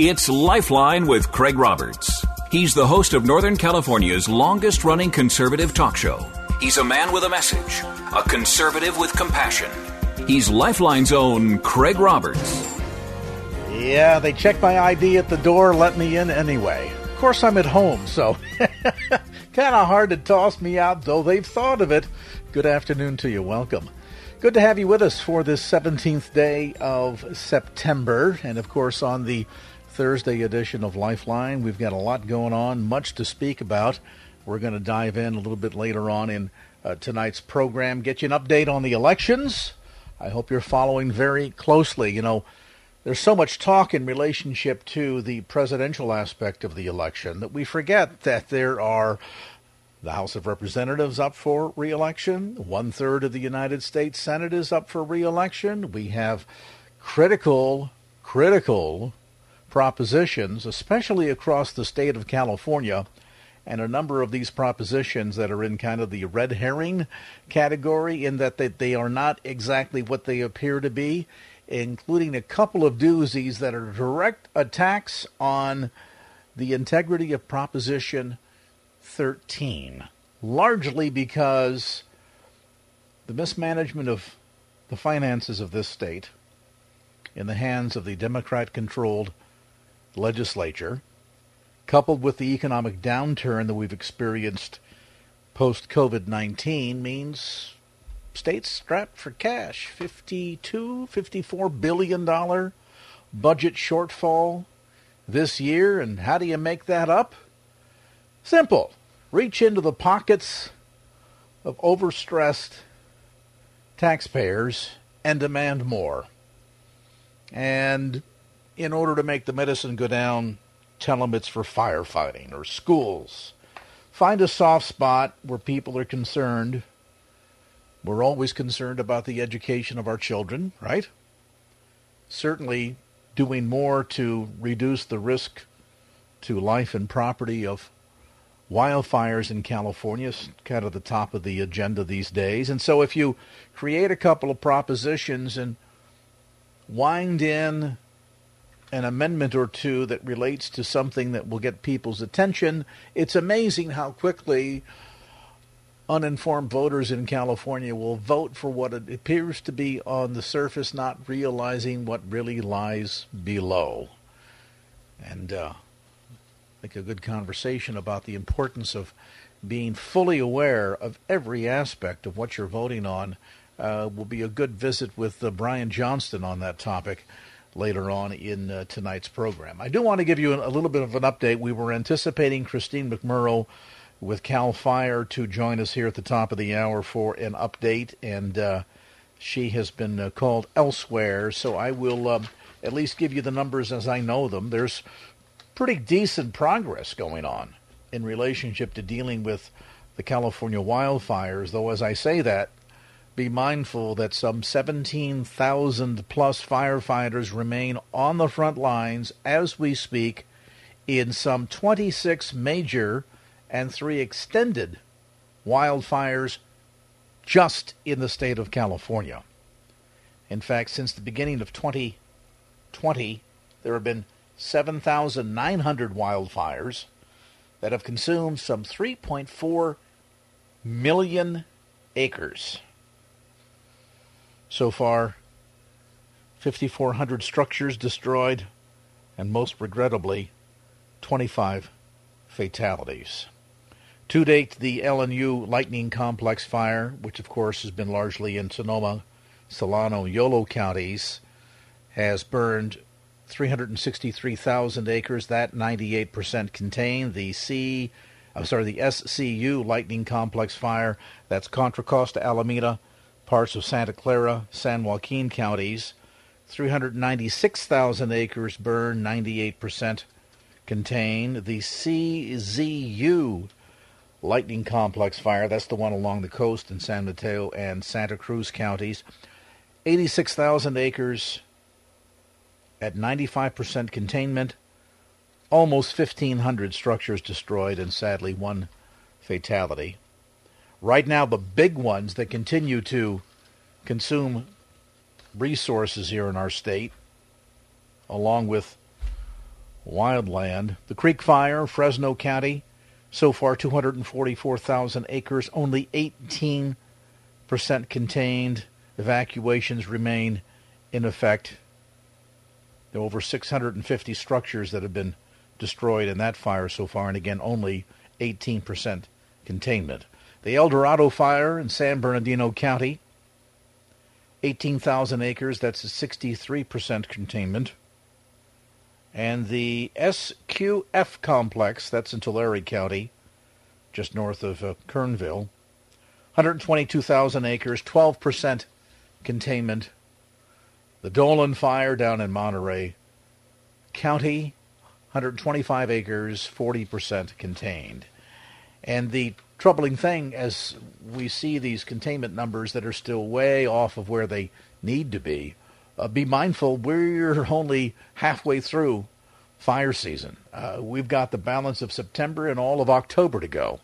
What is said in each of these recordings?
It's Lifeline with Craig Roberts. He's the host of Northern California's longest running conservative talk show. He's a man with a message, a conservative with compassion. He's Lifeline's own Craig Roberts. Yeah, they checked my ID at the door, let me in anyway. Of course, I'm at home, so kind of hard to toss me out, though they've thought of it. Good afternoon to you. Welcome. Good to have you with us for this 17th day of September. And of course, on the Thursday edition of Lifeline. We've got a lot going on, much to speak about. We're going to dive in a little bit later on in uh, tonight's program, get you an update on the elections. I hope you're following very closely. You know, there's so much talk in relationship to the presidential aspect of the election that we forget that there are the House of Representatives up for reelection. One third of the United States Senate is up for reelection. We have critical, critical propositions, especially across the state of California, and a number of these propositions that are in kind of the red herring category, in that they, are not exactly what they appear to be, including a couple of doozies that are direct attacks on the integrity of Proposition 13, largely because the mismanagement of the finances of this state in the hands of the Democrat controlled legislature, coupled with the economic downturn that we've experienced post COVID 19, means states strapped for cash. 52, 54 billion dollar budget shortfall this year. And how do you make that up? Simple. Reach into the pockets of overstressed taxpayers and demand more. And in order to make the medicine go down, tell them it's for firefighting or schools. Find a soft spot where people are concerned. We're always concerned about the education of our children, right? Certainly doing more to reduce the risk to life and property of wildfires in California is kind of the top of the agenda these days. And so if you create a couple of propositions and wind in an amendment or two that relates to something that will get people's attention, it's amazing how quickly uninformed voters in California will vote for what it appears to be on the surface, not realizing what really lies below. And uh, I think a good conversation about the importance of being fully aware of every aspect of what you're voting on. Uh, will be a good visit with uh, Brian Johnston on that topic later on in uh, tonight's program. I do want to give you a little bit of an update. We were anticipating Christine McMorrow with Cal Fire to join us here at the top of the hour for an update, and uh, she has been uh, called elsewhere. So I will um, at least give you the numbers as I know them. There's pretty decent progress going on in relationship to dealing with the California wildfires, though as I say that, be mindful that some 17,000 plus firefighters remain on the front lines as we speak in some 26 major and three extended wildfires just in the state of California. In fact, since the beginning of 2020, there have been 7,900 wildfires that have consumed some 3.4 million acres. So far, 5,400 structures destroyed, and most regrettably, 25 fatalities. To date, the LNU Lightning Complex fire, which of course has been largely in Sonoma, Solano, Yolo counties, has burned 363,000 acres. That 98% contained. The C, I'm sorry, the SCU Lightning Complex fire, that's Contra Costa Alameda, parts of Santa Clara, San Joaquin counties. 396,000 acres burned, 98% contained. The CZU lightning complex fire, that's the one along the coast in San Mateo and Santa Cruz counties. 86,000 acres at 95% containment. Almost 1,500 structures destroyed, and sadly, one fatality. Right now, the big ones that continue to consume resources here in our state, along with wildland. The Creek Fire, Fresno County, so far 244,000 acres, only 18% contained. Evacuations remain in effect. There are over 650 structures that have been destroyed in that fire so far, and again, only 18% containment. The El Dorado fire in San Bernardino County, 18,000 acres, that's a 63% containment. And the SQF complex, that's in Tulare County, just north of uh, Kernville, 122,000 acres, 12% containment. The Dolan fire down in Monterey County, 125 acres, 40% contained. And the troubling thing as we see these containment numbers that are still way off of where they need to be, uh, be mindful we're only halfway through fire season. Uh, we've got the balance of September and all of October to go.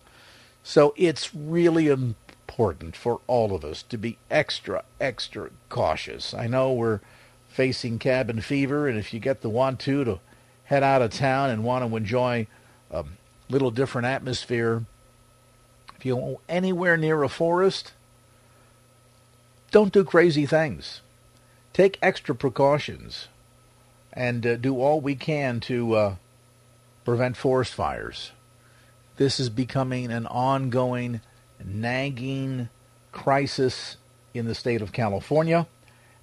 So it's really important for all of us to be extra, extra cautious. I know we're facing cabin fever, and if you get the want to to head out of town and want to enjoy a little different atmosphere, if you're anywhere near a forest, don't do crazy things. Take extra precautions and uh, do all we can to uh, prevent forest fires. This is becoming an ongoing, nagging crisis in the state of California.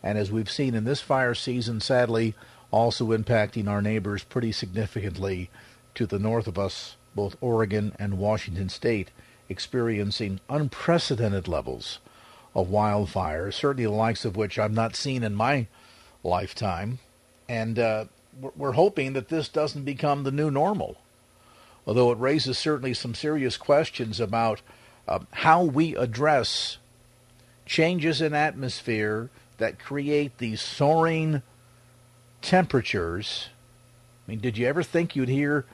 And as we've seen in this fire season, sadly, also impacting our neighbors pretty significantly to the north of us, both Oregon and Washington state experiencing unprecedented levels of wildfire, certainly the likes of which I've not seen in my lifetime. And uh, we're hoping that this doesn't become the new normal, although it raises certainly some serious questions about uh, how we address changes in atmosphere that create these soaring temperatures. I mean, did you ever think you'd hear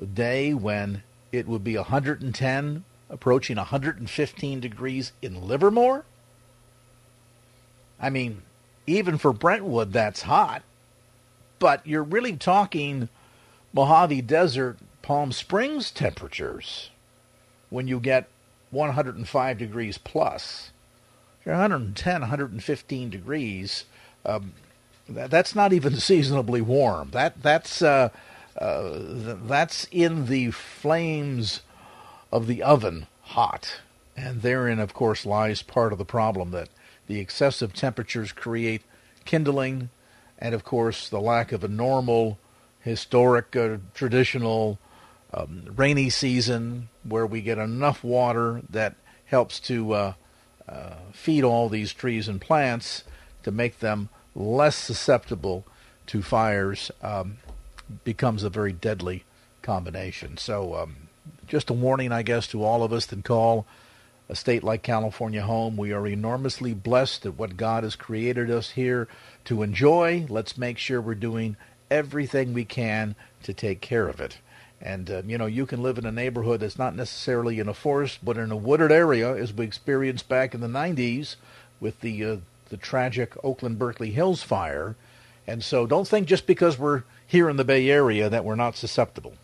a day when it would be 110 approaching 115 degrees in Livermore. I mean, even for Brentwood, that's hot. But you're really talking Mojave Desert, Palm Springs temperatures when you get 105 degrees plus. You're 110, 115 degrees. Um, that, that's not even seasonably warm. That that's uh, uh, that's in the flames of the oven hot. And therein, of course, lies part of the problem that the excessive temperatures create kindling, and of course, the lack of a normal, historic, uh, traditional um, rainy season where we get enough water that helps to uh, uh, feed all these trees and plants to make them less susceptible to fires um, becomes a very deadly combination. So, um, just a warning, I guess, to all of us that call a state like California home. We are enormously blessed at what God has created us here to enjoy. Let's make sure we're doing everything we can to take care of it. And, uh, you know, you can live in a neighborhood that's not necessarily in a forest, but in a wooded area, as we experienced back in the 90s with the, uh, the tragic Oakland Berkeley Hills fire. And so don't think just because we're here in the Bay Area that we're not susceptible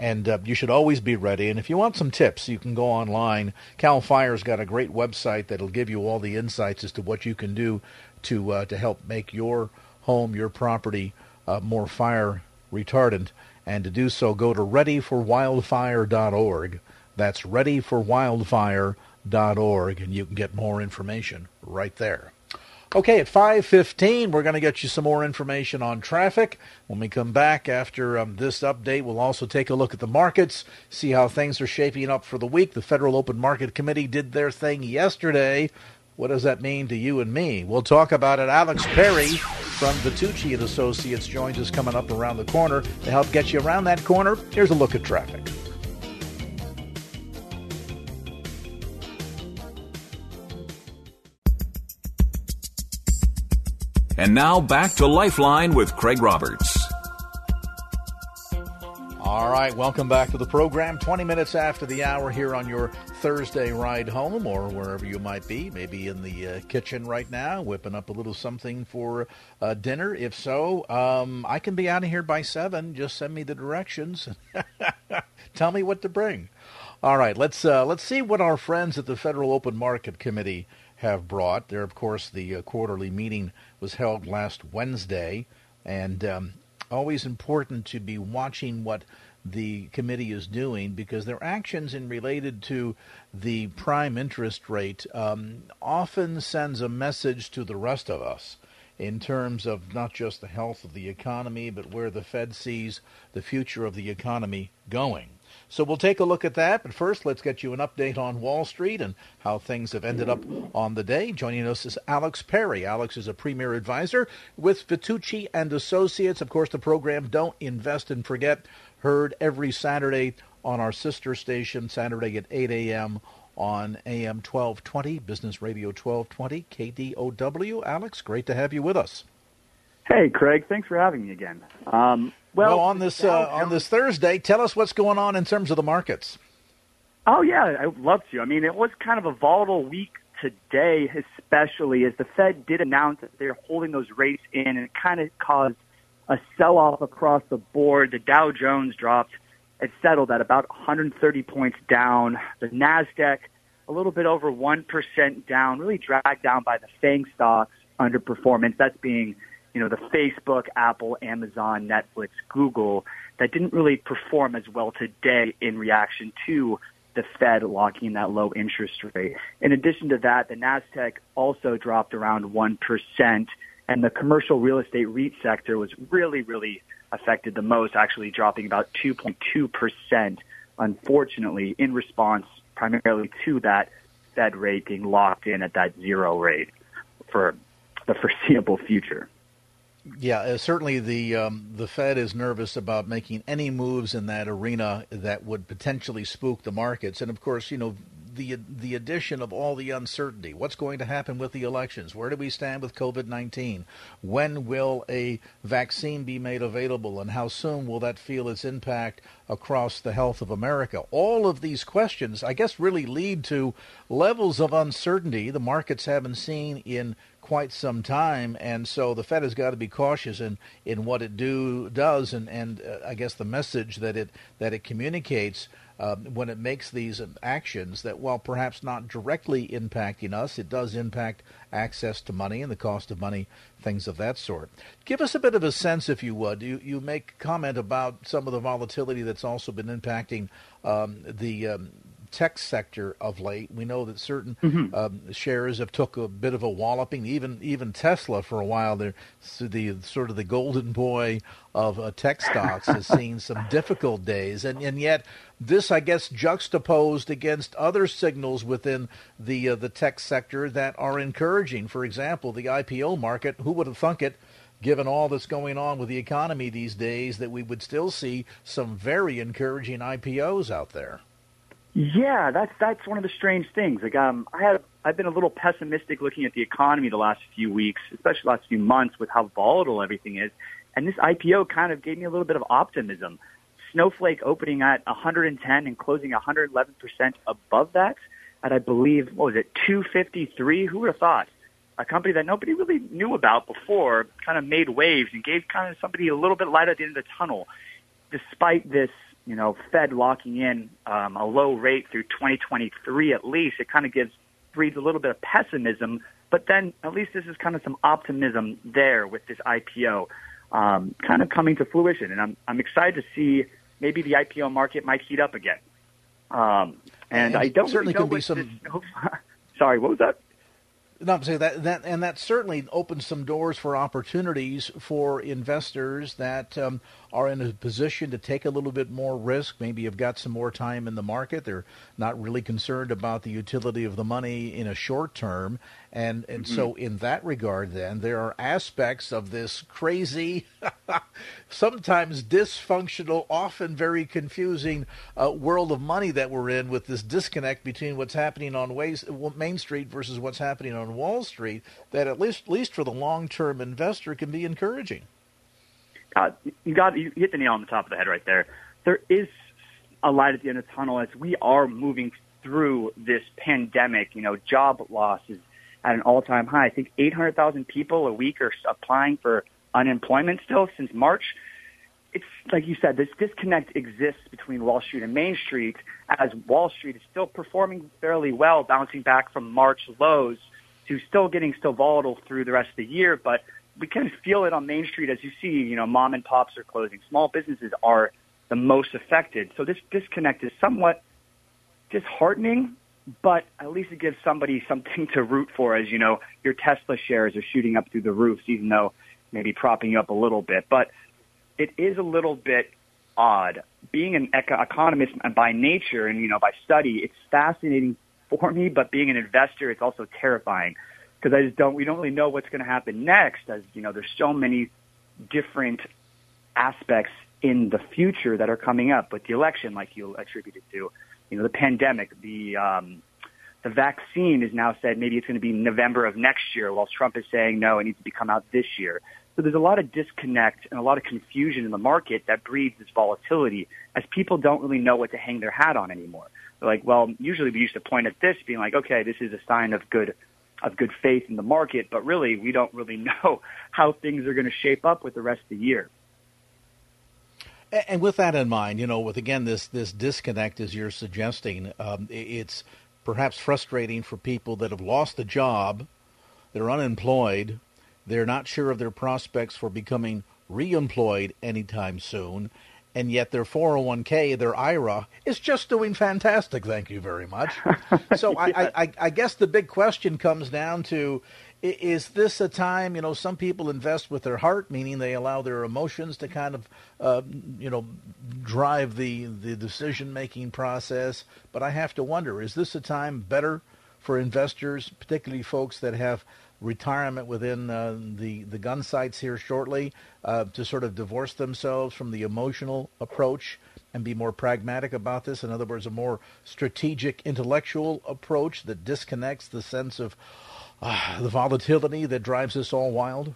and uh, you should always be ready. And if you want some tips, you can go online. Cal Fire's got a great website that'll give you all the insights as to what you can do to uh, to help make your home, your property, uh, more fire retardant. And to do so, go to readyforwildfire.org. That's readyforwildfire.org, and you can get more information right there. Okay, at 5:15, we're going to get you some more information on traffic. When we come back after um, this update, we'll also take a look at the markets, see how things are shaping up for the week. The Federal Open Market Committee did their thing yesterday. What does that mean to you and me? We'll talk about it. Alex Perry from Vitucci and Associates joins us coming up around the corner to help get you around that corner. Here's a look at traffic. And now back to Lifeline with Craig Roberts. All right, welcome back to the program. 20 minutes after the hour here on your Thursday ride home or wherever you might be, maybe in the uh, kitchen right now, whipping up a little something for uh, dinner. If so, um, I can be out of here by 7. Just send me the directions. Tell me what to bring. All right, let's uh, let's see what our friends at the Federal Open Market Committee have brought. There, of course, the uh, quarterly meeting was held last Wednesday, and um, always important to be watching what the committee is doing because their actions in related to the prime interest rate um, often sends a message to the rest of us in terms of not just the health of the economy but where the Fed sees the future of the economy going. So we'll take a look at that. But first, let's get you an update on Wall Street and how things have ended up on the day. Joining us is Alex Perry. Alex is a premier advisor with Vitucci and Associates. Of course, the program Don't Invest and Forget heard every Saturday on our sister station, Saturday at 8 a.m. on AM 1220, Business Radio 1220, KDOW. Alex, great to have you with us. Hey, Craig. Thanks for having me again. Um, well, well, on this uh, on this Thursday, tell us what's going on in terms of the markets. Oh yeah, I would love to. I mean, it was kind of a volatile week today, especially as the Fed did announce that they're holding those rates in, and it kind of caused a sell-off across the board. The Dow Jones dropped; it settled at about 130 points down. The Nasdaq a little bit over one percent down, really dragged down by the FANG stocks underperformance. That's being you know, the Facebook, Apple, Amazon, Netflix, Google that didn't really perform as well today in reaction to the Fed locking in that low interest rate. In addition to that, the NASDAQ also dropped around 1%, and the commercial real estate REIT sector was really, really affected the most, actually dropping about 2.2%, unfortunately, in response primarily to that Fed rate being locked in at that zero rate for the foreseeable future. Yeah, uh, certainly the um, the Fed is nervous about making any moves in that arena that would potentially spook the markets, and of course, you know the the addition of all the uncertainty. What's going to happen with the elections? Where do we stand with COVID nineteen? When will a vaccine be made available, and how soon will that feel its impact across the health of America? All of these questions, I guess, really lead to levels of uncertainty the markets haven't seen in quite some time, and so the Fed has got to be cautious in, in what it do does, and and uh, I guess the message that it that it communicates um, when it makes these actions that while perhaps not directly impacting us, it does impact access to money and the cost of money, things of that sort. Give us a bit of a sense, if you would. You you make comment about some of the volatility that's also been impacting um, the um, tech sector of late. We know that certain mm-hmm. um, shares have took a bit of a walloping. Even even Tesla for a while, there the sort of the golden boy of uh, tech stocks has seen some difficult days, and and yet this, I guess, juxtaposed against other signals within the uh, the tech sector that are encouraging. For example, the IPO market. Who would have thunk it? given all that's going on with the economy these days, that we would still see some very encouraging IPOs out there. Yeah, that's that's one of the strange things. Like, um, I have I've been a little pessimistic looking at the economy the last few weeks, especially the last few months, with how volatile everything is. And this IPO kind of gave me a little bit of optimism. Snowflake opening at 110 and closing 111 percent above that, at I believe what was it 253? Who would have thought? A company that nobody really knew about before kind of made waves and gave kind of somebody a little bit light at the end of the tunnel, despite this you know, Fed locking in um, a low rate through 2023 at least, it kind of gives breeds a little bit of pessimism. But then at least this is kind of some optimism there with this IPO um, kind of coming to fruition, and I'm I'm excited to see maybe the IPO market might heat up again. Um, and, and I don't certainly really could be some. This, sorry, what was that? Not to say that that and that certainly opens some doors for opportunities for investors that um, are in a position to take a little bit more risk. Maybe have got some more time in the market. They're not really concerned about the utility of the money in a short term, And and mm-hmm. so in that regard then there are aspects of this crazy sometimes dysfunctional, often very confusing uh, world of money that we're in with this disconnect between what's happening on Ways, Main Street versus what's happening on Wall Street that at least at least for the long-term investor can be encouraging. Uh, you got you hit the nail on the top of the head right there. There is a light at the end of the tunnel as we are moving through this pandemic. You know, job loss is at an all-time high. I think 800,000 people a week are applying for unemployment still since March. It's like you said, this disconnect exists between Wall Street and Main Street as Wall Street is still performing fairly well, bouncing back from March lows to still getting still volatile through the rest of the year. But we of feel it on Main Street as you see, you know, mom and pops are closing. Small businesses are the most affected. So this disconnect is somewhat disheartening, but at least it gives somebody something to root for as, you know, your Tesla shares are shooting up through the roofs, even though maybe propping you up a little bit. But it is a little bit odd. Being an eco- economist by nature and, you know, by study, it's fascinating for me, but being an investor, it's also terrifying because I just don't, we don't really know what's going to happen next as, you know, there's so many different aspects in the future that are coming up with the election, like you attributed to, you know, the pandemic, the, um, the vaccine is now said maybe it's going to be November of next year, while Trump is saying no, it needs to be come out this year. So there's a lot of disconnect and a lot of confusion in the market that breeds this volatility as people don't really know what to hang their hat on anymore. They're like, well, usually we used to point at this being like, okay, this is a sign of good of good faith in the market, but really we don't really know how things are going to shape up with the rest of the year. And with that in mind, you know, with again this this disconnect as you're suggesting, um, it's perhaps frustrating for people that have lost a job, they're unemployed, they're not sure of their prospects for becoming reemployed anytime soon, and yet their 401k, their IRA, is just doing fantastic. Thank you very much. So yeah. I, I, I guess the big question comes down to is this a time you know some people invest with their heart meaning they allow their emotions to kind of uh, you know drive the the decision making process? But i have to wonder is this a time better for investors particularly folks that have retirement within uh, the the gun sights here shortly uh, to sort of divorce themselves from the emotional approach and be more pragmatic about this? In other words a more strategic intellectual approach that disconnects the sense of uh, the volatility that drives us all wild?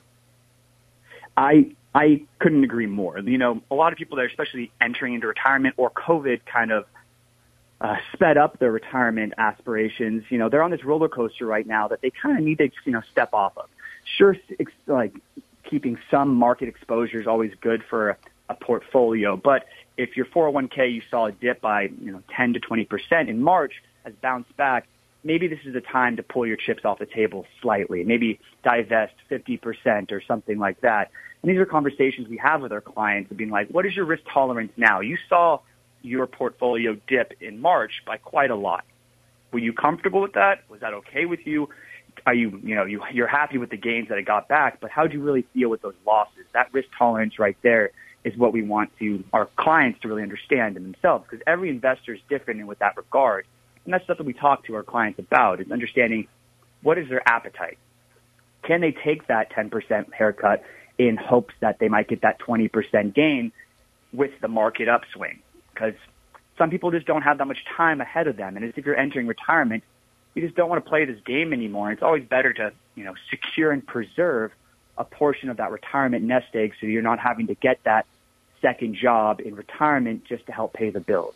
I I couldn't agree more. You know, a lot of people that are especially entering into retirement or COVID kind of uh, sped up their retirement aspirations. You know, they're on this roller coaster right now that they kind of need to you know step off of. Sure, it's like keeping some market exposure is always good for a, a portfolio, but if your 401k you saw a dip by you know 10 to 20 percent in March has bounced back, maybe this is the time to pull your chips off the table slightly, maybe divest 50% or something like that. And these are conversations we have with our clients of being like, what is your risk tolerance now? You saw your portfolio dip in March by quite a lot. Were you comfortable with that? Was that okay with you? Are you, you know, you, you're happy with the gains that it got back, but how do you really feel with those losses? That risk tolerance right there is what we want to our clients to really understand in themselves because every investor is different in with that regard. And that's stuff that we talk to our clients about is understanding what is their appetite. Can they take that 10% haircut in hopes that they might get that 20% gain with the market upswing? Because some people just don't have that much time ahead of them. And if you're entering retirement, you just don't want to play this game anymore. It's always better to, you know, secure and preserve a portion of that retirement nest egg so you're not having to get that second job in retirement just to help pay the bills.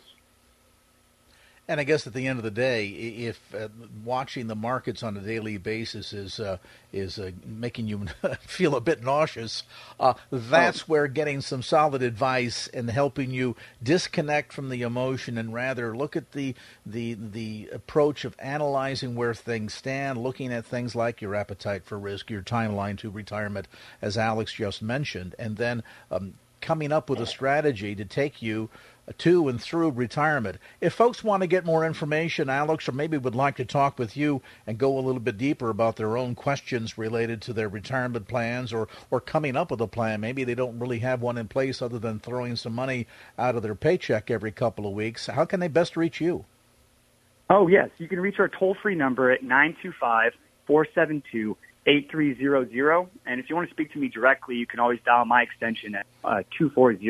And I guess at the end of the day, if uh, watching the markets on a daily basis is uh, is uh, making you feel a bit nauseous, uh, that's oh. where getting some solid advice and helping you disconnect from the emotion and rather look at the the the approach of analyzing where things stand, looking at things like your appetite for risk, your timeline to retirement, as Alex just mentioned, and then um, coming up with a strategy to take you to and through retirement. If folks want to get more information, Alex, or maybe would like to talk with you and go a little bit deeper about their own questions related to their retirement plans or, or coming up with a plan, maybe they don't really have one in place other than throwing some money out of their paycheck every couple of weeks, how can they best reach you? Oh, yes. You can reach our toll free number at 925 472 8300. And if you want to speak to me directly, you can always dial my extension at uh, 240.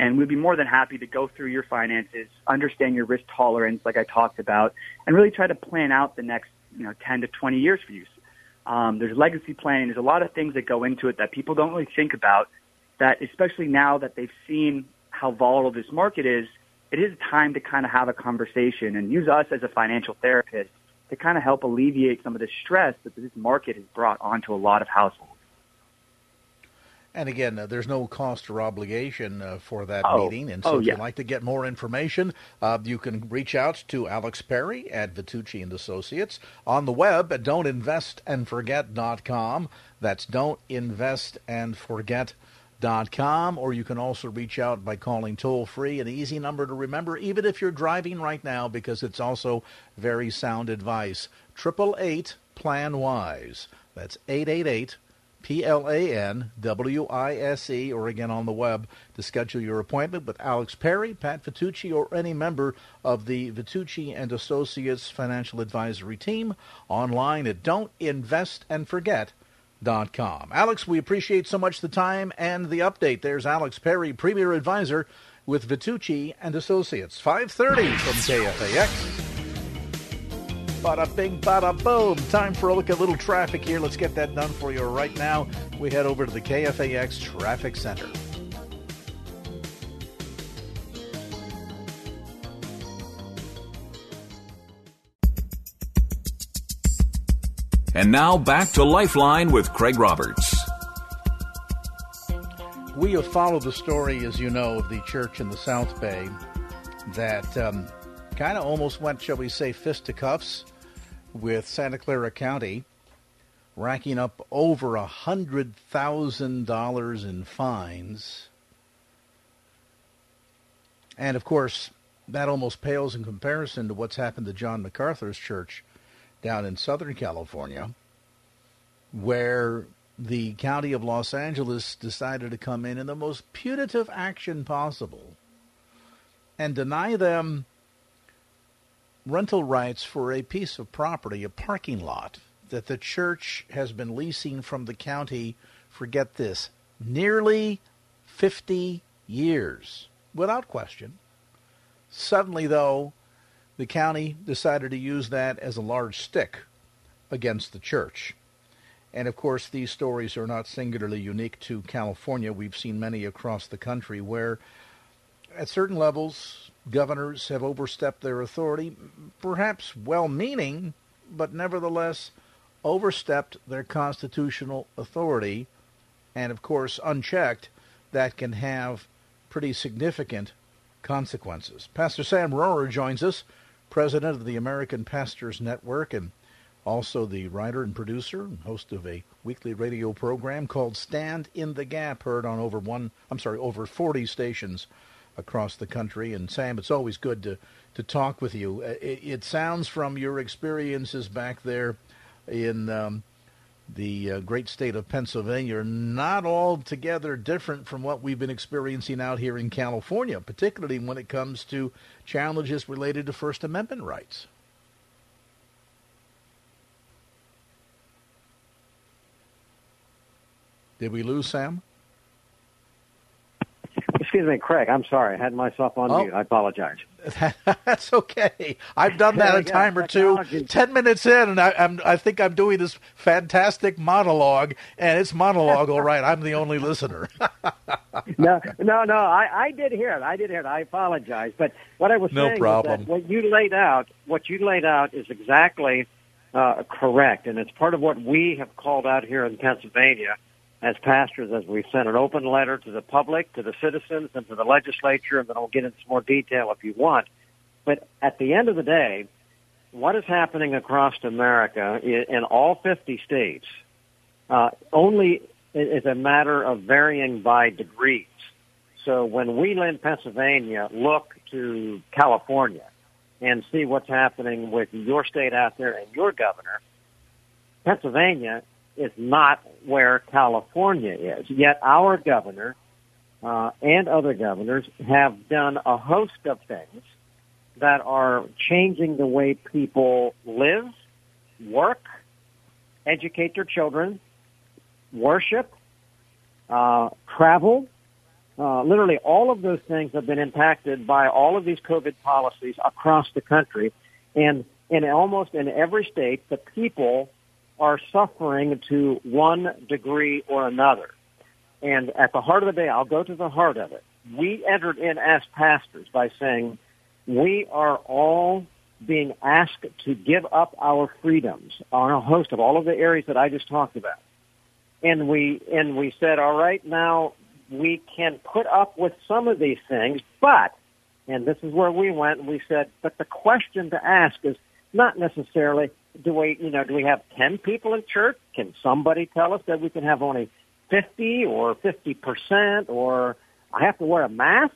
And we'd be more than happy to go through your finances, understand your risk tolerance, like I talked about, and really try to plan out the next you know 10 to 20 years for you. Um, there's legacy planning. There's a lot of things that go into it that people don't really think about. That especially now that they've seen how volatile this market is, it is time to kind of have a conversation and use us as a financial therapist to kind of help alleviate some of the stress that this market has brought onto a lot of households. And again, uh, there's no cost or obligation uh, for that oh. meeting. And so oh, if yeah. you'd like to get more information, uh, you can reach out to Alex Perry at Vitucci and Associates on the web at don'tinvestandforget.com. That's don'tinvestandforget.com com, or you can also reach out by calling toll free, an easy number to remember, even if you're driving right now, because it's also very sound advice. Triple eight Plan Wise. That's eight eight eight P L A N W I S E, or again on the web to schedule your appointment with Alex Perry, Pat Vitucci, or any member of the Vitucci and Associates Financial Advisory Team online at Don't Invest and Forget com. Alex, we appreciate so much the time and the update. There's Alex Perry, Premier Advisor with Vitucci and Associates. 530 from KFAX. Bada bing, bada boom. Time for a look at little traffic here. Let's get that done for you right now. We head over to the KFAX Traffic Center. And now back to Lifeline with Craig Roberts. We have followed the story, as you know, of the church in the South Bay that um, kind of almost went, shall we say, fisticuffs with Santa Clara County, racking up over a hundred thousand dollars in fines. And of course, that almost pales in comparison to what's happened to John MacArthur's church down in Southern California, where the county of Los Angeles decided to come in in the most punitive action possible and deny them rental rights for a piece of property, a parking lot that the church has been leasing from the county forget this, nearly 50 years, without question. Suddenly, though, the county decided to use that as a large stick against the church. And of course, these stories are not singularly unique to California. We've seen many across the country where, at certain levels, governors have overstepped their authority, perhaps well meaning, but nevertheless overstepped their constitutional authority. And of course, unchecked, that can have pretty significant consequences. Pastor Sam Rohrer joins us president of the American Pastors Network and also the writer and producer and host of a weekly radio program called Stand in the Gap, heard on over one, I'm sorry, over 40 stations across the country. And Sam, it's always good to, to talk with you. Uh, it, it sounds from your experiences back there in um, the uh, great state of Pennsylvania not altogether different from what we've been experiencing out here in California, particularly when it comes to challenges related to First Amendment rights. Did we lose Sam? Excuse me, Craig. I'm sorry. I had myself on oh. mute. I apologize. That's okay. I've done that a time or two. Ten minutes in, and I, am I think I'm doing this fantastic monologue, and it's monologue, all right. I'm the only listener. no, no, no. I, I did hear it. I did hear it. I apologize. But what I was no saying problem. is that what you laid out, what you laid out, is exactly uh, correct, and it's part of what we have called out here in Pennsylvania as pastors as we sent an open letter to the public, to the citizens, and to the legislature, and then I'll get into more detail if you want. But at the end of the day, what is happening across America in all 50 states uh, only is a matter of varying by degrees. So when we in Pennsylvania look to California and see what's happening with your state out there and your governor, Pennsylvania is not where California is. Yet our governor uh, and other governors have done a host of things that are changing the way people live, work, educate their children, worship, uh, travel. Uh, literally, all of those things have been impacted by all of these COVID policies across the country, and in almost in every state, the people are suffering to one degree or another. And at the heart of the day, I'll go to the heart of it. We entered in as pastors by saying we are all being asked to give up our freedoms on a host of all of the areas that I just talked about. And we, and we said, all right, now we can put up with some of these things, but, and this is where we went, and we said, but the question to ask is not necessarily, do we, you know, do we have 10 people in church? Can somebody tell us that we can have only 50 or 50% or I have to wear a mask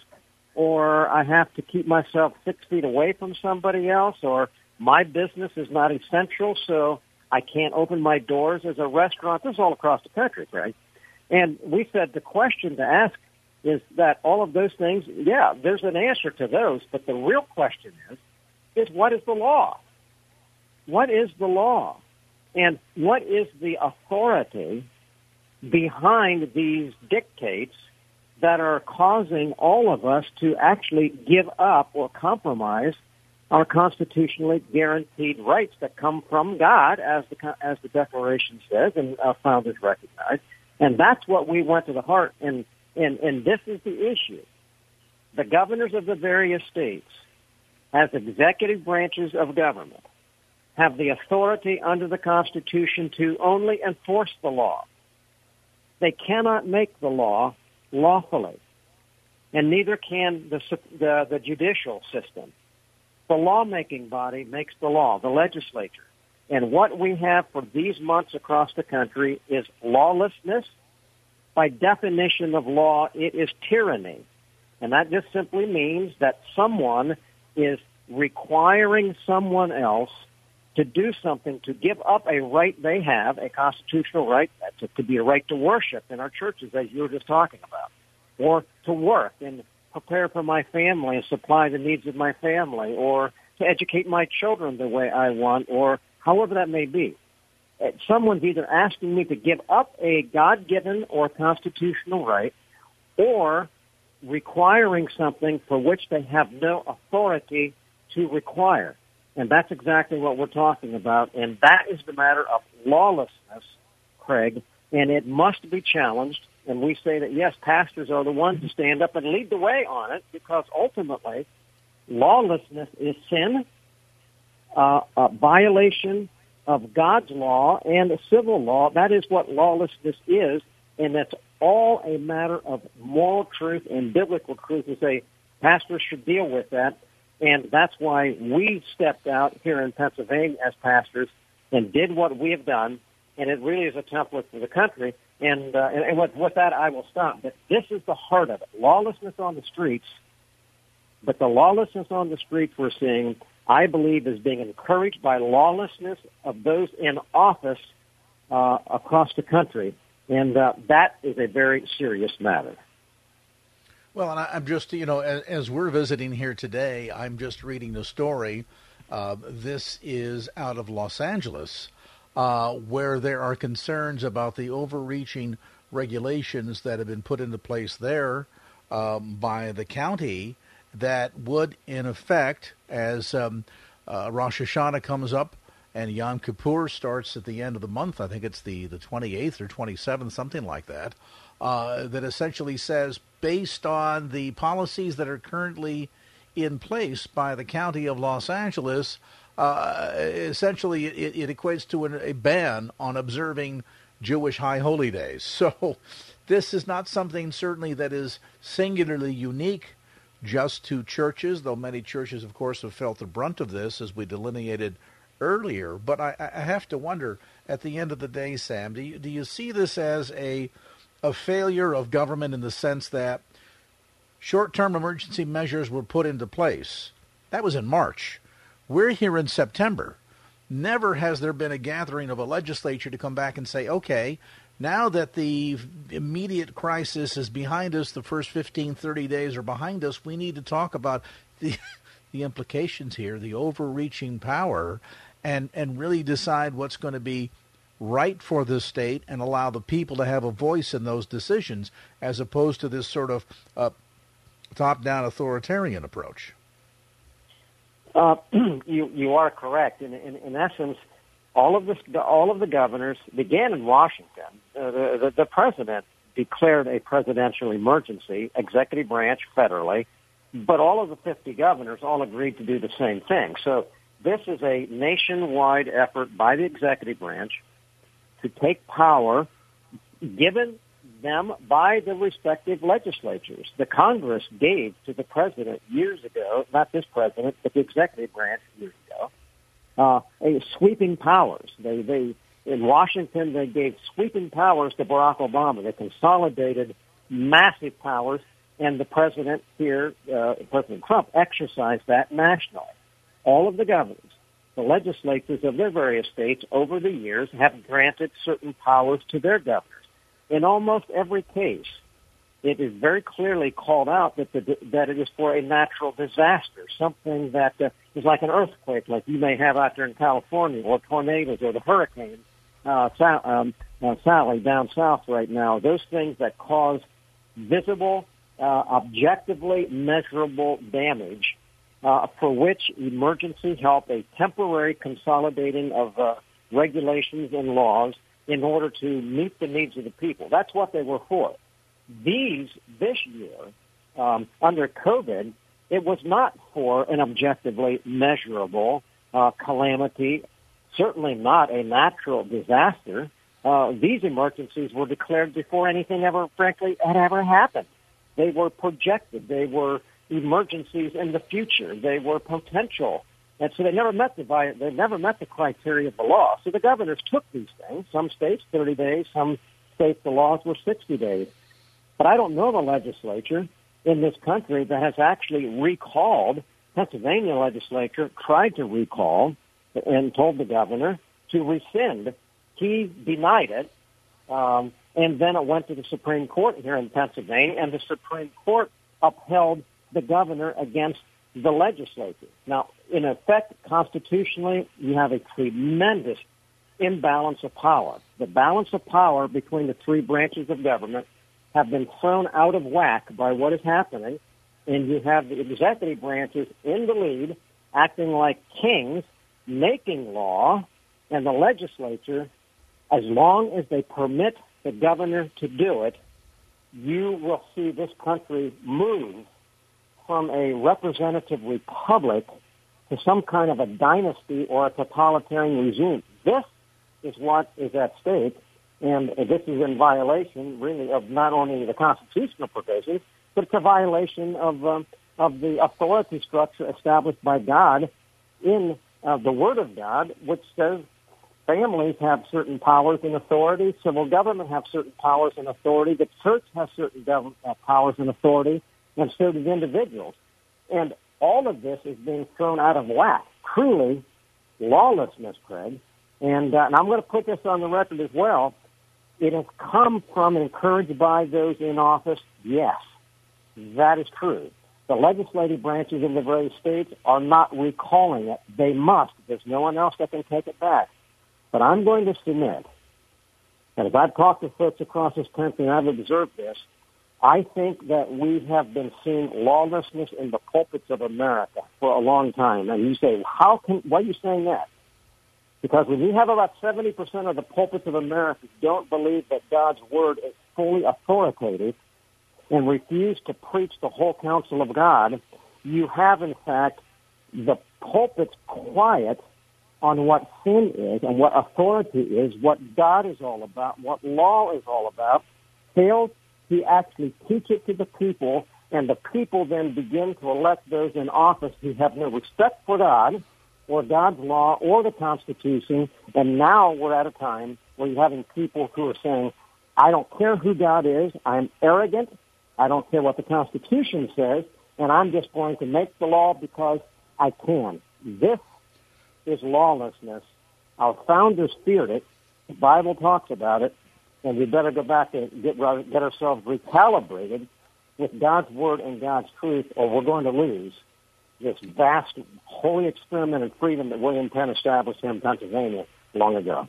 or I have to keep myself six feet away from somebody else or my business is not essential so I can't open my doors as a restaurant. This is all across the country, right? And we said the question to ask is that all of those things, yeah, there's an answer to those, but the real question is, is what is the law? What is the law? And what is the authority behind these dictates that are causing all of us to actually give up or compromise our constitutionally guaranteed rights that come from God, as the as the Declaration says and our founders recognize. And that's what we went to the heart. And and and this is the issue: the governors of the various states, as executive branches of government, have the authority under the Constitution to only enforce the law. They cannot make the law lawfully, and neither can the, the, the judicial system. The lawmaking body makes the law, the legislature. And what we have for these months across the country is lawlessness. By definition of law, it is tyranny. And that just simply means that someone is requiring someone else to do something to give up a right they have, a constitutional right, to, to be a right to worship in our churches, as you were just talking about, or to work and prepare for my family and supply the needs of my family, or to educate my children the way I want, or however that may be. Uh, someone's either asking me to give up a God-given or constitutional right, or requiring something for which they have no authority to require. And that's exactly what we're talking about. And that is the matter of lawlessness, Craig. And it must be challenged. And we say that, yes, pastors are the ones to stand up and lead the way on it because ultimately lawlessness is sin, uh, a violation of God's law and civil law. That is what lawlessness is. And that's all a matter of moral truth and biblical truth to say pastors should deal with that. And that's why we stepped out here in Pennsylvania as pastors and did what we have done. And it really is a template for the country. And, uh, and, and with, with that, I will stop. But this is the heart of it. Lawlessness on the streets. But the lawlessness on the streets we're seeing, I believe, is being encouraged by lawlessness of those in office uh, across the country. And uh, that is a very serious matter. Well, and I, am just, you know, as, as, we're visiting here today, I'm just reading the story. Uh, this is out of Los Angeles, uh, where there are concerns about the overreaching regulations that have been put into place there um, by the county that would, in effect, as um, uh, Rosh Hashanah comes up and Yom Kippur starts at the end of the month, I think it's the, the 28th or 27th, something like that uh, that essentially says, based on the policies that are currently in place by the County of Los Angeles, uh, essentially it, it, equates to an, a ban on observing Jewish high holy days. So this is not something certainly that is singularly unique just to churches, though many churches, of course, have felt the brunt of this, as we delineated earlier. But I, I have to wonder, at the end of the day, Sam, do you, do you see this as a a failure of government in the sense that short term emergency measures were put into place. That was in March. We're here in September. Never has there been a gathering of a legislature to come back and say, okay, now that the immediate crisis is behind us, the first 15, 30 days are behind us, we need to talk about the, the implications here, the overreaching power, and, and really decide what's going to be right for this state and allow the people to have a voice in those decisions as opposed to this sort of uh, top down authoritarian approach. Uh, you you are correct. In, in, in essence, all of this all of the governors began in Washington. Uh, the, the, the president declared a presidential emergency, executive branch federally, but all of the 50 governors all agreed to do the same thing. So this is a nationwide effort by the executive branch to take power given them by the respective legislatures. The Congress gave to the president years ago, not this president, but the executive branch years ago, uh, a sweeping powers. They, they, in Washington, they gave sweeping powers to Barack Obama. They consolidated massive powers, and the president here, uh, President Trump, exercised that nationally. All of the governors, the legislatures of their various states over the years have granted certain powers to their governors in almost every case, it is very clearly called out that the, that it is for a natural disaster, something that uh, is like an earthquake, like you may have out there in California, or tornadoes, or the hurricane uh, um, uh, Sally down south right now. Those things that cause visible, uh, objectively measurable damage, uh, for which emergency help, a temporary consolidating of uh, regulations and laws in order to meet the needs of the people. That's what they were for. These, this year, um, under COVID, it was not for an objectively measurable uh, calamity, certainly not a natural disaster. Uh, these emergencies were declared before anything ever, frankly, had ever happened. They were projected. They were emergencies in the future. They were potential and so they never met the they never met the criteria of the law. So the governors took these things. Some states 30 days, some states the laws were 60 days. But I don't know the legislature in this country that has actually recalled. Pennsylvania legislature tried to recall and told the governor to rescind. He denied it, um, and then it went to the Supreme Court here in Pennsylvania, and the Supreme Court upheld the governor against the legislature. Now, in effect, constitutionally, you have a tremendous imbalance of power. The balance of power between the three branches of government have been thrown out of whack by what is happening, and you have the executive branches in the lead, acting like kings, making law, and the legislature, as long as they permit the governor to do it, you will see this country move from a representative republic to some kind of a dynasty or a totalitarian regime. This is what is at stake, and this is in violation, really, of not only the constitutional provisions, but it's a violation of um, of the authority structure established by God in uh, the Word of God, which says families have certain powers and authority, civil government have certain powers and authority, the church has certain government, uh, powers and authority, and so did individuals. And all of this is being thrown out of whack. Truly lawlessness, Craig. And, uh, and I'm going to put this on the record as well. It has come from and encouraged by those in office. Yes, that is true. The legislative branches in the various states are not recalling it. They must. There's no one else that can take it back. But I'm going to submit that as I've talked to folks across this country and I've observed this, I think that we have been seeing lawlessness in the pulpits of America for a long time. And you say, how can, why are you saying that? Because when you have about 70% of the pulpits of America don't believe that God's word is fully authoritative and refuse to preach the whole counsel of God, you have in fact the pulpits quiet on what sin is and what authority is, what God is all about, what law is all about, fails he actually teach it to the people, and the people then begin to elect those in office who have no respect for God or God's law or the Constitution. And now we're at a time where you're having people who are saying, I don't care who God is. I'm arrogant. I don't care what the Constitution says. And I'm just going to make the law because I can. This is lawlessness. Our founders feared it. The Bible talks about it and we better go back and get get ourselves recalibrated with God's word and God's truth, or we're going to lose this vast holy experiment in freedom that William Penn established in Pennsylvania long ago.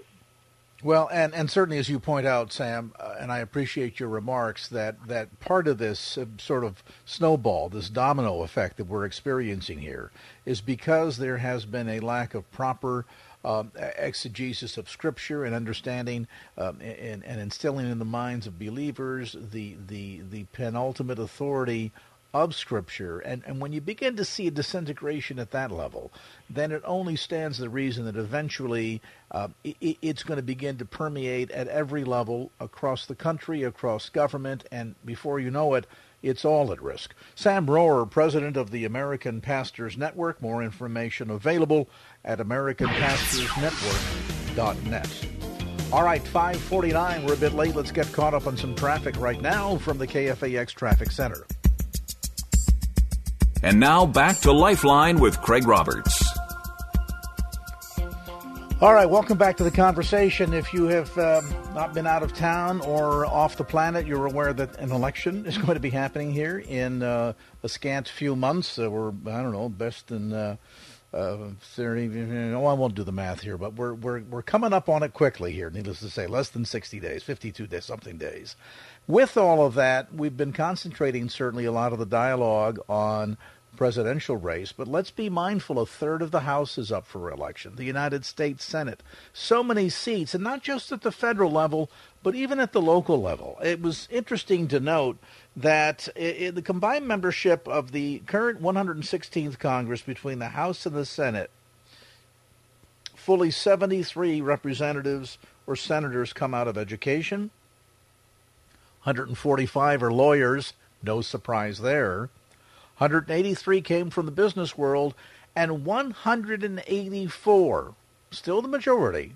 Well, and, and certainly as you point out, Sam, uh, and I appreciate your remarks, that, that part of this uh, sort of snowball, this domino effect that we're experiencing here, is because there has been a lack of proper um, exegesis of Scripture and understanding um, and, and instilling in the minds of believers the, the, the penultimate authority of Scripture. And, and when you begin to see a disintegration at that level, then it only stands the reason that eventually uh, it, it's going to begin to permeate at every level across the country, across government, and before you know it, it's all at risk. Sam Rohrer, president of the American Pastors Network. More information available at AmericanPastorsNetwork.net. All right, 549. We're a bit late. Let's get caught up on some traffic right now from the KFAX Traffic Center. And now back to Lifeline with Craig Roberts. All right, welcome back to the conversation. If you have um, not been out of town or off the planet, you're aware that an election is going to be happening here in uh, a scant few months. Uh, we're, I don't know, best in uh, uh, 30, oh, I won't do the math here, but we're, we're, we're coming up on it quickly here, needless to say, less than 60 days, 52 days, something days. With all of that, we've been concentrating certainly a lot of the dialogue on presidential race, but let's be mindful a third of the House is up for election, the United States Senate. So many seats, and not just at the federal level, but even at the local level. It was interesting to note that the combined membership of the current 116th Congress between the House and the Senate, fully 73 representatives or senators come out of education, 145 are lawyers, no surprise there. 183 came from the business world, and 184, still the majority,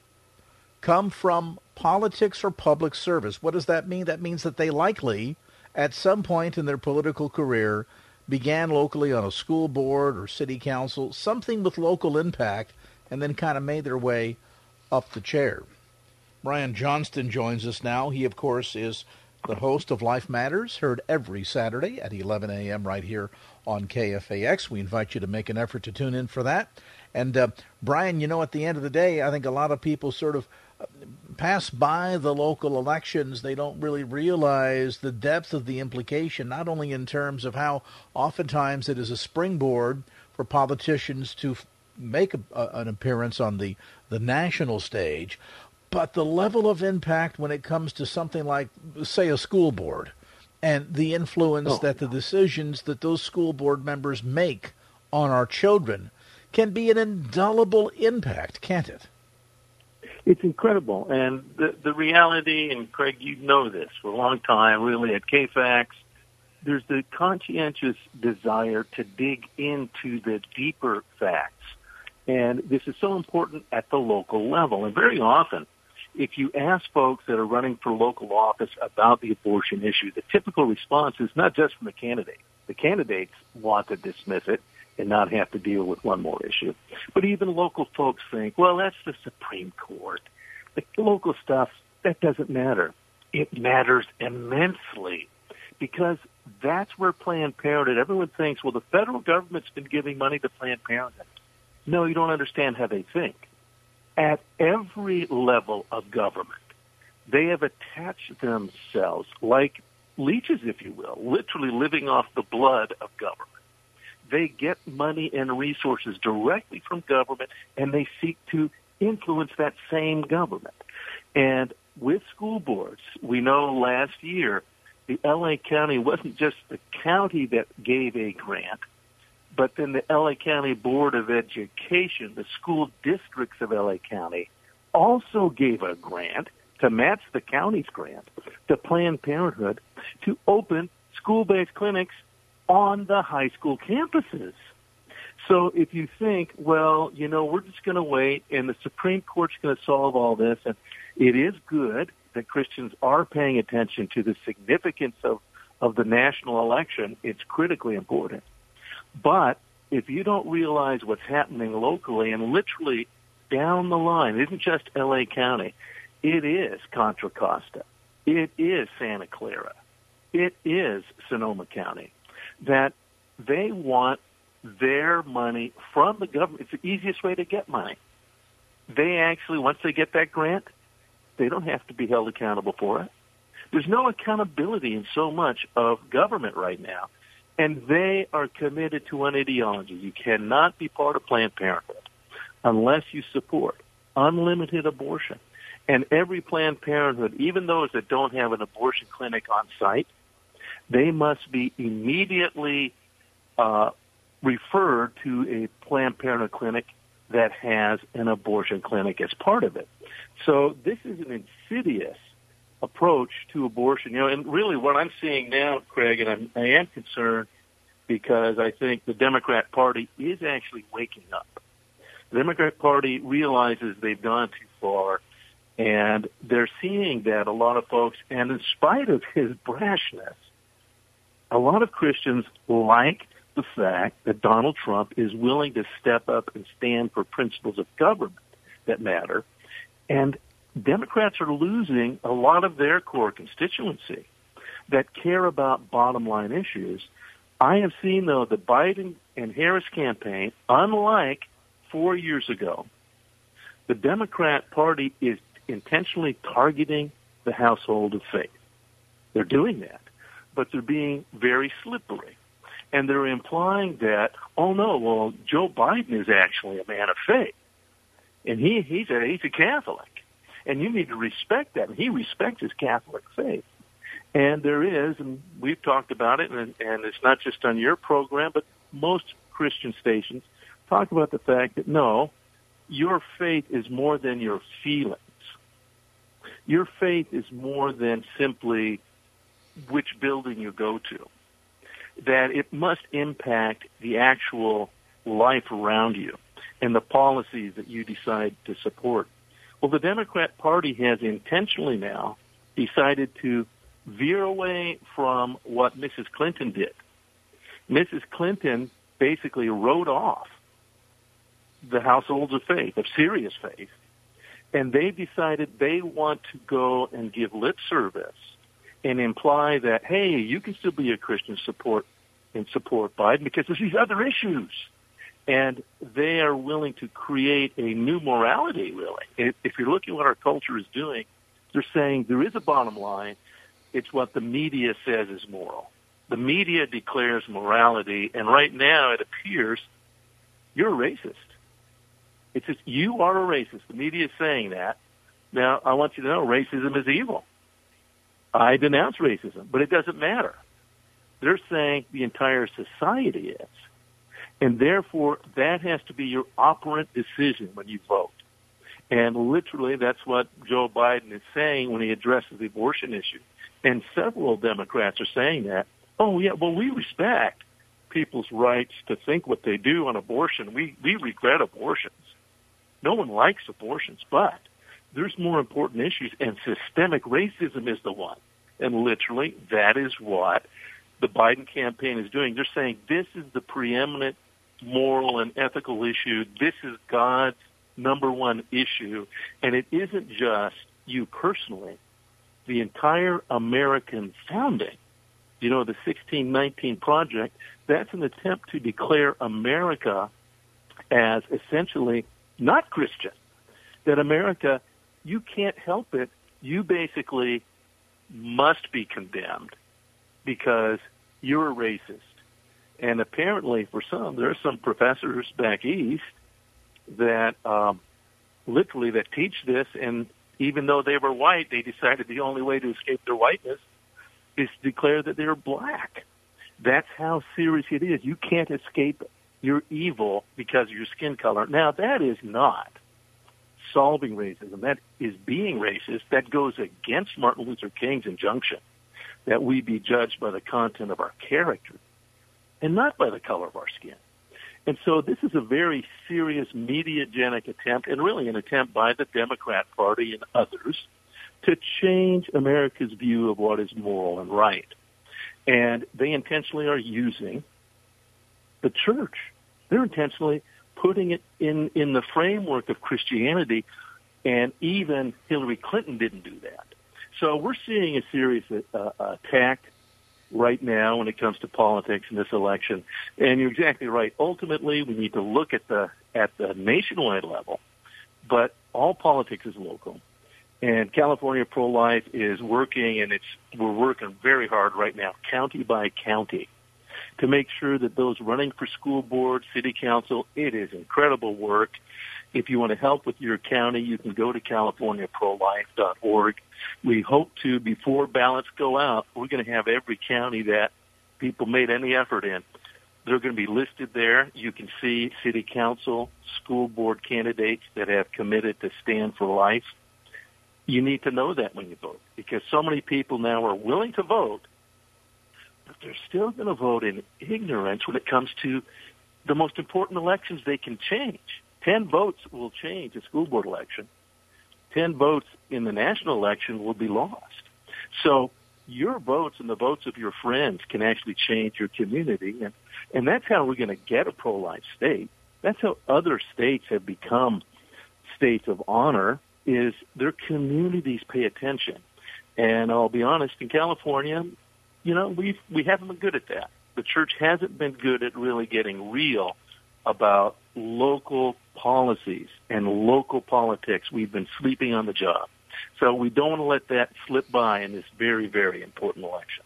come from politics or public service. What does that mean? That means that they likely, at some point in their political career, began locally on a school board or city council, something with local impact, and then kind of made their way up the chair. Brian Johnston joins us now. He, of course, is the host of Life Matters, heard every Saturday at 11 a.m. right here on KFAX. We invite you to make an effort to tune in for that. And uh, Brian, you know, at the end of the day, I think a lot of people sort of uh, pass by the local elections. They don't really realize the depth of the implication, not only in terms of how oftentimes it is a springboard for politicians to make a, an appearance on the, the national stage, but the level of impact when it comes to something like, say, a school board and the influence oh. that the decisions that those school board members make on our children can be an indelible impact, can't it? It's incredible. And the, the reality, and Craig, you know this for a long time, really at KFAX, there's the conscientious desire to dig into the deeper facts. And this is so important at the local level. And very often, if you ask folks that are running for local office about the abortion issue, the typical response is not just from the candidate. The candidates want to dismiss it and not have to deal with one more issue. But even local folks think, well, that's the Supreme Court. The local stuff, that doesn't matter. It matters immensely because that's where Planned Parenthood, everyone thinks, well, the federal government's been giving money to Planned Parenthood. No, you don't understand how they think at every level of government, they have attached themselves like leeches, if you will, literally living off the blood of government. They get money and resources directly from government and they seek to influence that same government. And with school boards, we know last year the LA County wasn't just the county that gave a grant, but then the LA County Board of Education, the school districts of LA County, also gave a grant to match the county's grant to Planned Parenthood to open school-based clinics on the high school campuses. So if you think, well, you know, we're just going to wait and the Supreme Court's going to solve all this, and it is good that Christians are paying attention to the significance of, of the national election. It's critically important. But if you don't realize what's happening locally and literally down the line, it isn't just LA County. It is Contra Costa. It is Santa Clara. It is Sonoma County. That they want their money from the government. It's the easiest way to get money. They actually, once they get that grant, they don't have to be held accountable for it. There's no accountability in so much of government right now. And they are committed to an ideology. You cannot be part of Planned Parenthood unless you support unlimited abortion. And every Planned Parenthood, even those that don't have an abortion clinic on site, they must be immediately uh, referred to a Planned Parenthood clinic that has an abortion clinic as part of it. So this is an insidious approach to abortion. You know, and really what I'm seeing now, Craig, and I'm, I am concerned because I think the Democrat Party is actually waking up. The Democrat Party realizes they've gone too far, and they're seeing that a lot of folks, and in spite of his brashness, a lot of Christians like the fact that Donald Trump is willing to step up and stand for principles of government that matter. And Democrats are losing a lot of their core constituency that care about bottom line issues. I have seen, though, the Biden and Harris campaign, unlike four years ago, the Democrat Party is intentionally targeting the household of faith. They're doing that, but they're being very slippery and they're implying that, oh no, well, Joe Biden is actually a man of faith, and he he's a he's a Catholic, and you need to respect that. And he respects his Catholic faith, and there is, and we've talked about it, and and it's not just on your program, but most Christian stations talk about the fact that no, your faith is more than your feelings. Your faith is more than simply which building you go to that it must impact the actual life around you and the policies that you decide to support. Well, the Democrat Party has intentionally now decided to veer away from what Mrs. Clinton did. Mrs. Clinton basically wrote off the households of faith, of serious faith, and they decided they want to go and give lip service and imply that, hey, you can still be a Christian support and support Biden because there's these other issues. And they are willing to create a new morality, really. If you're looking at what our culture is doing, they're saying there is a bottom line. It's what the media says is moral. The media declares morality, and right now it appears you're a racist. It's just you are a racist. The media is saying that. Now, I want you to know racism is evil. I denounce racism, but it doesn't matter. They're saying the entire society is. And therefore, that has to be your operant decision when you vote. And literally, that's what Joe Biden is saying when he addresses the abortion issue. And several Democrats are saying that. Oh, yeah, well, we respect people's rights to think what they do on abortion. We, we regret abortions. No one likes abortions, but there's more important issues, and systemic racism is the one. And literally, that is what the Biden campaign is doing. They're saying this is the preeminent moral and ethical issue. This is God's number one issue. And it isn't just you personally. The entire American founding, you know, the 1619 Project, that's an attempt to declare America as essentially not Christian. That America, you can't help it. You basically must be condemned because you're a racist. And apparently, for some, there are some professors back east that um, literally that teach this, and even though they were white, they decided the only way to escape their whiteness is to declare that they're black. That's how serious it is. You can't escape your evil because of your skin color. Now, that is not solving racism. That is being racist. That goes against Martin Luther King's injunction that we be judged by the content of our character and not by the color of our skin. And so this is a very serious mediagenic attempt and really an attempt by the Democrat Party and others to change America's view of what is moral and right. And they intentionally are using the church. They're intentionally putting it in, in the framework of Christianity and even Hillary Clinton didn't do that. So we're seeing a serious uh, attack right now when it comes to politics in this election. And you're exactly right. Ultimately, we need to look at the at the nationwide level, but all politics is local. And California Pro Life is working, and it's we're working very hard right now, county by county, to make sure that those running for school board, city council, it is incredible work. If you want to help with your county, you can go to californiaprolife.org. We hope to, before ballots go out, we're going to have every county that people made any effort in. They're going to be listed there. You can see city council, school board candidates that have committed to stand for life. You need to know that when you vote because so many people now are willing to vote, but they're still going to vote in ignorance when it comes to the most important elections they can change. Ten votes will change a school board election. Ten votes in the national election will be lost. So your votes and the votes of your friends can actually change your community. And, and that's how we're going to get a pro-life state. That's how other states have become states of honor is their communities pay attention. And I'll be honest, in California, you know, we we haven't been good at that. The church hasn't been good at really getting real about local policies and local politics. We've been sleeping on the job. So we don't want to let that slip by in this very, very important election.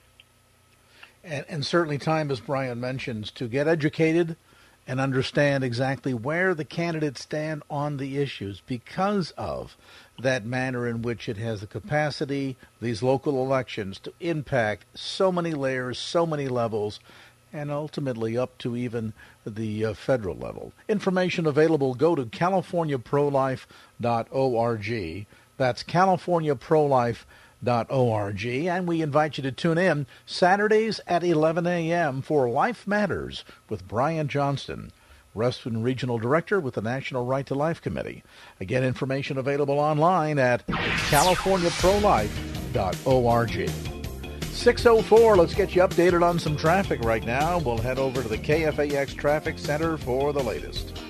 And, and certainly time, as Brian mentions, to get educated and understand exactly where the candidates stand on the issues because of that manner in which it has the capacity, these local elections, to impact so many layers, so many levels, and ultimately up to even the uh, federal level. Information available. Go to californiaprolife.org. That's californiaprolife.org. And we invite you to tune in Saturdays at 11 a.m. for Life Matters with Brian Johnston, Western Regional Director with the National Right to Life Committee. Again, information available online at californiaprolife.org. 604, let's get you updated on some traffic right now. We'll head over to the KFAX Traffic Center for the latest.